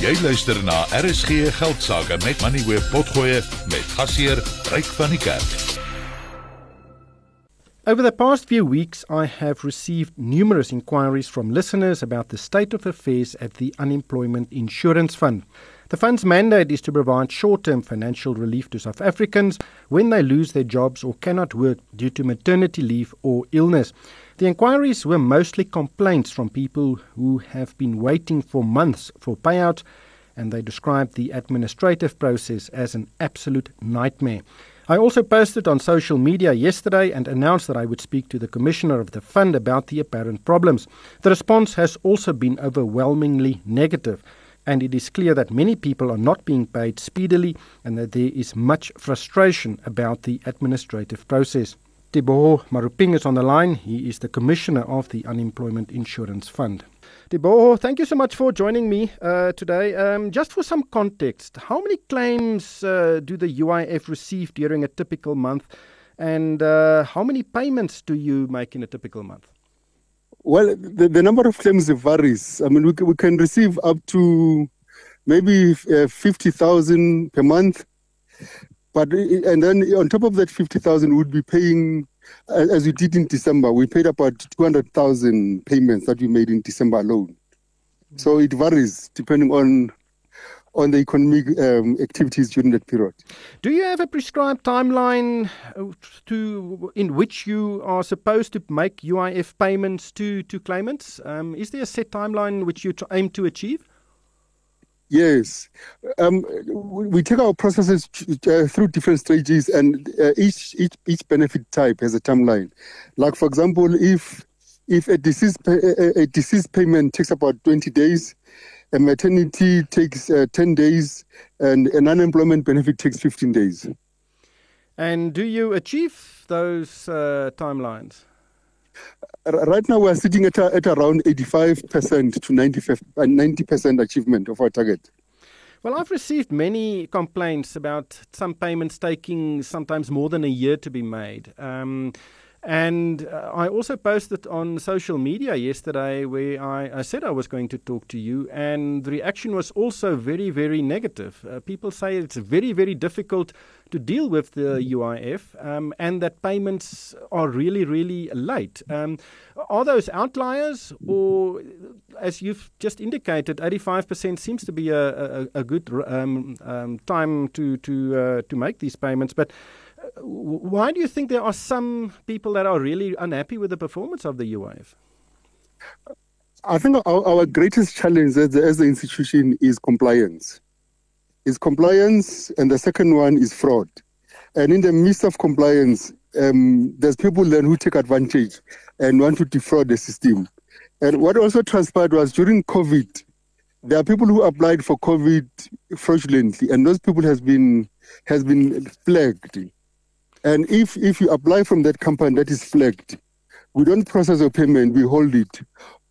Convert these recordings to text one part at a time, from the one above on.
Jy luister na RSG Geldsaake met Money Web Potgoe met gasheer Ryk van die Kerk. Over the past few weeks, I have received numerous inquiries from listeners about the state of affairs at the Unemployment Insurance Fund. The fund's mandate is to provide short term financial relief to South Africans when they lose their jobs or cannot work due to maternity leave or illness. The inquiries were mostly complaints from people who have been waiting for months for payout, and they described the administrative process as an absolute nightmare. I also posted on social media yesterday and announced that I would speak to the Commissioner of the Fund about the apparent problems. The response has also been overwhelmingly negative, and it is clear that many people are not being paid speedily and that there is much frustration about the administrative process. Teboho Maruping is on the line. He is the Commissioner of the Unemployment Insurance Fund. Teboho, thank you so much for joining me uh, today. Um, just for some context, how many claims uh, do the UIF receive during a typical month, and uh, how many payments do you make in a typical month? Well, the, the number of claims varies. I mean, we, we can receive up to maybe uh, 50,000 per month. But and then on top of that 50,000, we'd be paying, as we did in December, we paid about 200,000 payments that we made in December alone. So it varies depending on on the economic um, activities during that period. Do you have a prescribed timeline uh, to in which you are supposed to make UIF payments to to claimants? Um, is there a set timeline which you aim to achieve? Yes, um, we take our processes uh, through different stages, and uh, each each each benefit type has a timeline. Like for example, if if a disease a, disease payment takes about twenty days, a maternity takes uh, ten days, and an unemployment benefit takes fifteen days. And do you achieve those uh, timelines? Right now we're sitting at, a, at around 85% to 95, 90% uh, achievement of our target. Well, I've received many complaints about some payments taking sometimes more than a year to be made. Um, and uh, I also posted on social media yesterday where I, I, said I was going to talk to you, and the reaction was also very, very negative. Uh, people say it's very, very difficult to deal with the UIF um, and that payments are really, really late. Um, are those outliers, or as you've just indicated, 85% seems to be a, a, a good um, um, time to, to, uh, to make these payments? But why do you think there are some people that are really unhappy with the performance of the UIF? I think our, our greatest challenge as, as the institution is compliance. Is compliance, and the second one is fraud. And in the midst of compliance, um, there's people then who take advantage and want to defraud the system. And what also transpired was during COVID, there are people who applied for COVID fraudulently, and those people has been has been flagged and if, if you apply from that company that is flagged, we don't process your payment, we hold it.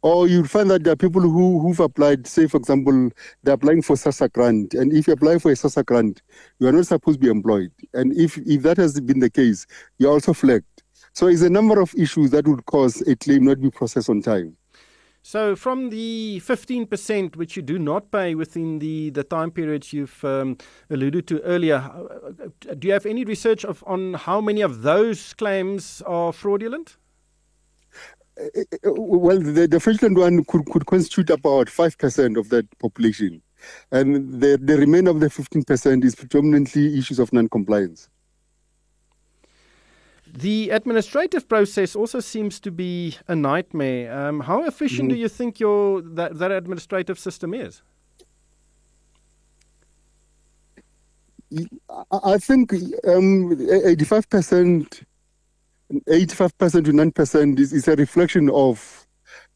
Or you'll find that there are people who, who've applied, say, for example, they're applying for SASSA grant. And if you apply for a SASSA grant, you are not supposed to be employed. And if, if that has been the case, you're also flagged. So it's a number of issues that would cause a claim not to be processed on time. So, from the 15% which you do not pay within the, the time periods you've um, alluded to earlier, do you have any research of, on how many of those claims are fraudulent? Uh, uh, well, the, the fraudulent one could, could constitute about 5% of that population. And the, the remainder of the 15% is predominantly issues of non compliance. The administrative process also seems to be a nightmare. Um, how efficient mm. do you think your that, that administrative system is? I think um, 85%, 85% to 9% is, is a reflection of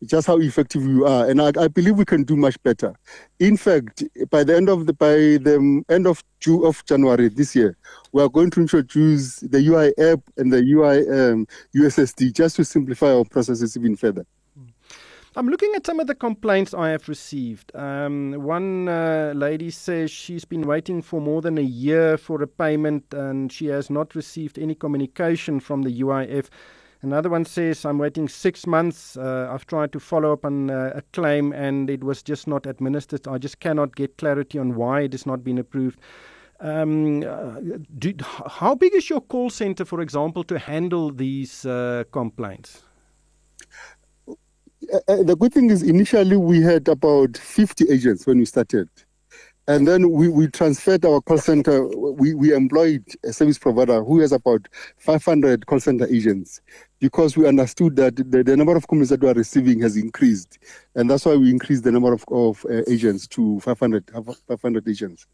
just how effective you are. And I, I, believe we can do much better. In fact, by the end of the by the end of June of January this year, we are going to introduce the UI app and the UI um, USSD just to simplify our processes even further. I'm looking at some of the complaints I have received. Um, one uh, lady says she's been waiting for more than a year for a payment and she has not received any communication from the UIF. Another one says, I'm waiting six months. Uh, I've tried to follow up on uh, a claim and it was just not administered. I just cannot get clarity on why it has not been approved. Um, uh, do, how big is your call center, for example, to handle these uh, complaints? Uh, uh, the good thing is, initially we had about 50 agents when we started. And then we, we transferred our call center. We, we employed a service provider who has about 500 call center agents because we understood that the, the number of complaints that we are receiving has increased. And that's why we increased the number of, of uh, agents to 500, 500 agents.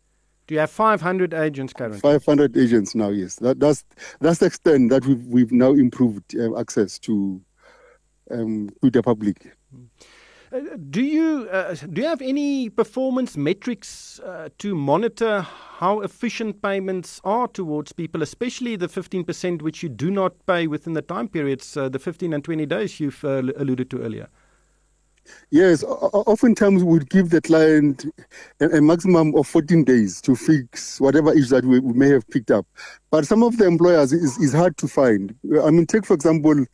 Do you have 500 agents currently? 500 agents now, yes. That, that's, that's the extent that we've, we've now improved uh, access to, um, to the public. Uh, do you uh, do you have any performance metrics uh, to monitor how efficient payments are towards people, especially the 15% which you do not pay within the time periods, uh, the 15 and 20 days you've uh, alluded to earlier? Yes, oftentimes we would give the client a, maximum of 14 days to fix whatever issue that we, we may have picked up. But some of the employers is, is hard to find. I mean, take for example,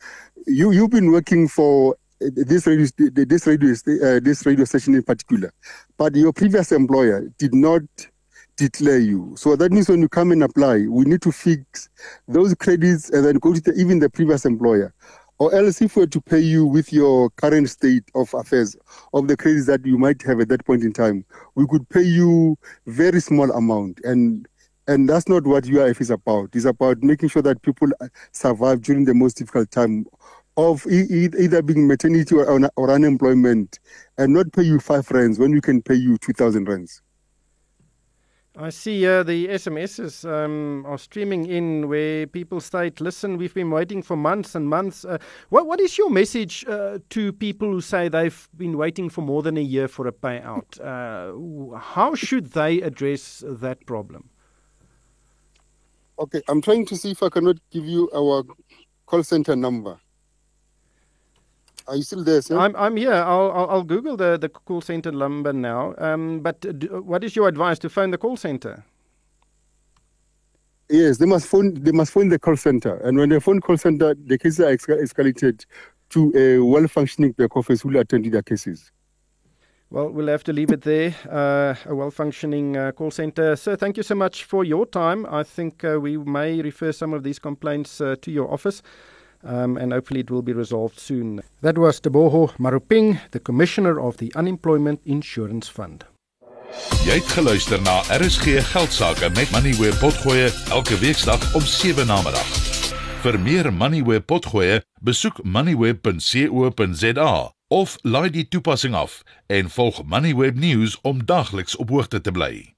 you, you've been working for this radio, this radio, uh, this radio station in particular, but your previous employer did not declare you. So that means when you come and apply, we need to fix those credits and then go to the, even the previous employer. Or else, if we were to pay you with your current state of affairs of the credits that you might have at that point in time, we could pay you very small amount and and that's not what UIF is about. It's about making sure that people survive during the most difficult time of either being maternity or, or unemployment and not pay you five rands when we can pay you 2,000 rands. I see uh, the SMSs um, are streaming in where people state, listen, we've been waiting for months and months. Uh, what, what is your message uh, to people who say they've been waiting for more than a year for a payout? Uh, how should they address that problem? Okay, I'm trying to see if I cannot give you our call center number. Are you still there, sir? I'm I'm here. I'll I'll, I'll Google the the call center number now. Um, but do, what is your advice to phone the call center? Yes, they must phone. They must phone the call center, and when they phone call center, the cases are escalated to a well-functioning back office who will attend to their cases. Well, we'll have to leave it there. Uh, a well functioning uh, call center. Sir, thank you so much for your time. I think uh, we may refer some of these complaints uh, to your office um, and hopefully it will be resolved soon. That was Teboho Maruping, the Commissioner of the Unemployment Insurance Fund. Jy het geluister na RSG Geldsaake met Money where potgoe elke weeksdag om 7 na middag. Vir meer Money where potgoe, besoek moneyweb.co.za of laai die toepassing af en volg Moneyweb News om dagliks op hoogte te bly.